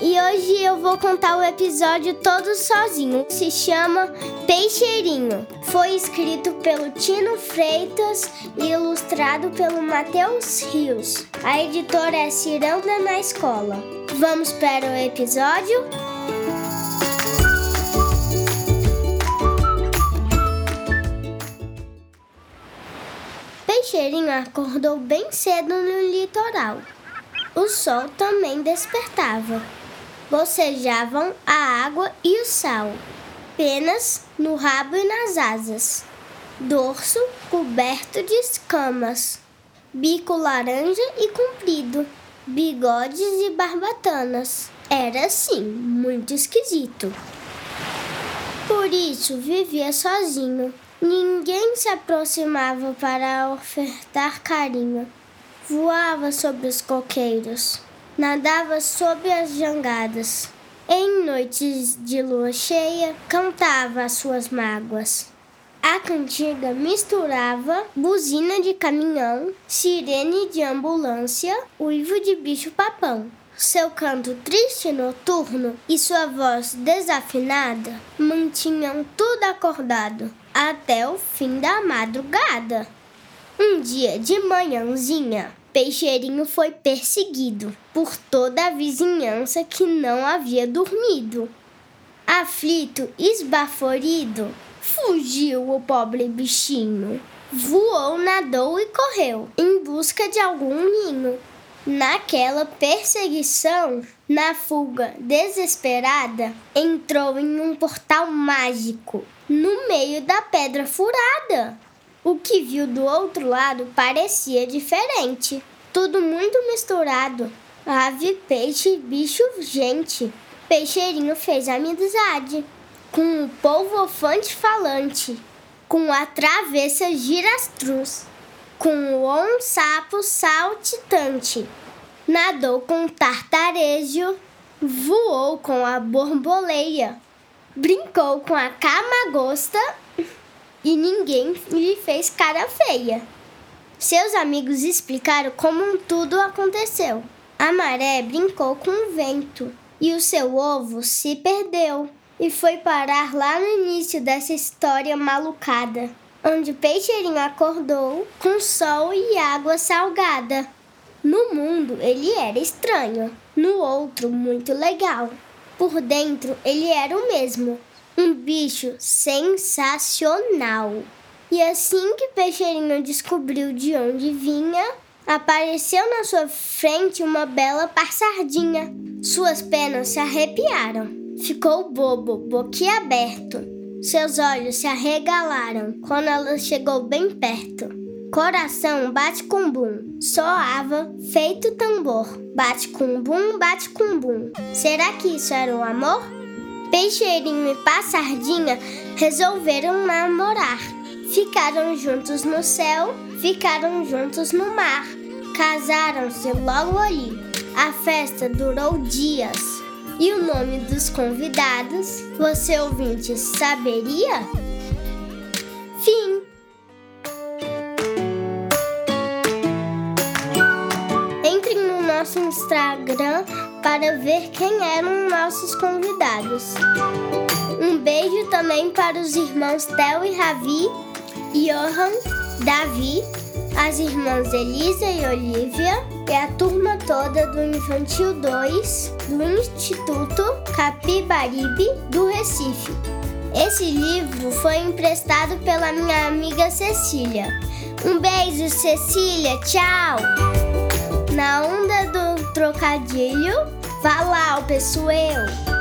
e hoje eu vou contar o episódio todo sozinho. Se chama Peixeirinho. Foi escrito pelo Tino Freitas e ilustrado pelo Matheus Rios. A editora é Ciranda na Escola. Vamos para o episódio? Peixeirinho acordou bem cedo no litoral. O sol também despertava. Bocejavam a água e o sal, penas no rabo e nas asas, dorso coberto de escamas, bico laranja e comprido, bigodes e barbatanas. Era assim, muito esquisito. Por isso vivia sozinho. Ninguém se aproximava para ofertar carinho voava sobre os coqueiros, nadava sob as jangadas. Em noites de lua cheia, cantava as suas mágoas. A cantiga misturava buzina de caminhão, sirene de ambulância, uivo de bicho-papão. Seu canto triste e noturno e sua voz desafinada mantinham tudo acordado até o fim da madrugada. Um dia de manhãzinha, Peixeirinho foi perseguido por toda a vizinhança que não havia dormido. Aflito, esbaforido, fugiu o pobre bichinho. Voou, nadou e correu em busca de algum ninho. Naquela perseguição, na fuga desesperada, entrou em um portal mágico no meio da pedra furada. O que viu do outro lado parecia diferente. Tudo muito misturado. Ave, peixe, bicho, gente. Peixeirinho fez amizade com o povo ofante falante, com a travessa girastruz, com o on sapo saltitante. Nadou com tartarejo, voou com a borboleia, brincou com a camagosta e ninguém lhe fez cara feia. Seus amigos explicaram como tudo aconteceu. A maré brincou com o vento e o seu ovo se perdeu e foi parar lá no início dessa história malucada, onde o peixeirinho acordou com sol e água salgada. No mundo ele era estranho, no outro muito legal. Por dentro ele era o mesmo, um bicho sensacional. E assim que Peixeirinho descobriu de onde vinha, apareceu na sua frente uma bela passardinha. Suas penas se arrepiaram. Ficou bobo, boquiaberto. Seus olhos se arregalaram quando ela chegou bem perto. Coração bate com bum, soava feito tambor. Bate com bum, bate com bum. Será que isso era o amor? Peixeirinho e Passardinha resolveram namorar. Ficaram juntos no céu, ficaram juntos no mar. Casaram-se logo ali. A festa durou dias. E o nome dos convidados, você ouvinte saberia? Fim. Entre no nosso Instagram para ver quem eram nossos convidados. Um beijo também para os irmãos Theo e Ravi, Johan, Davi, as irmãs Elisa e Olivia e a turma toda do Infantil 2 do Instituto Capibaribe do Recife. Esse livro foi emprestado pela minha amiga Cecília. Um beijo, Cecília, tchau! Na onda do trocadilho, vá lá o pessoal.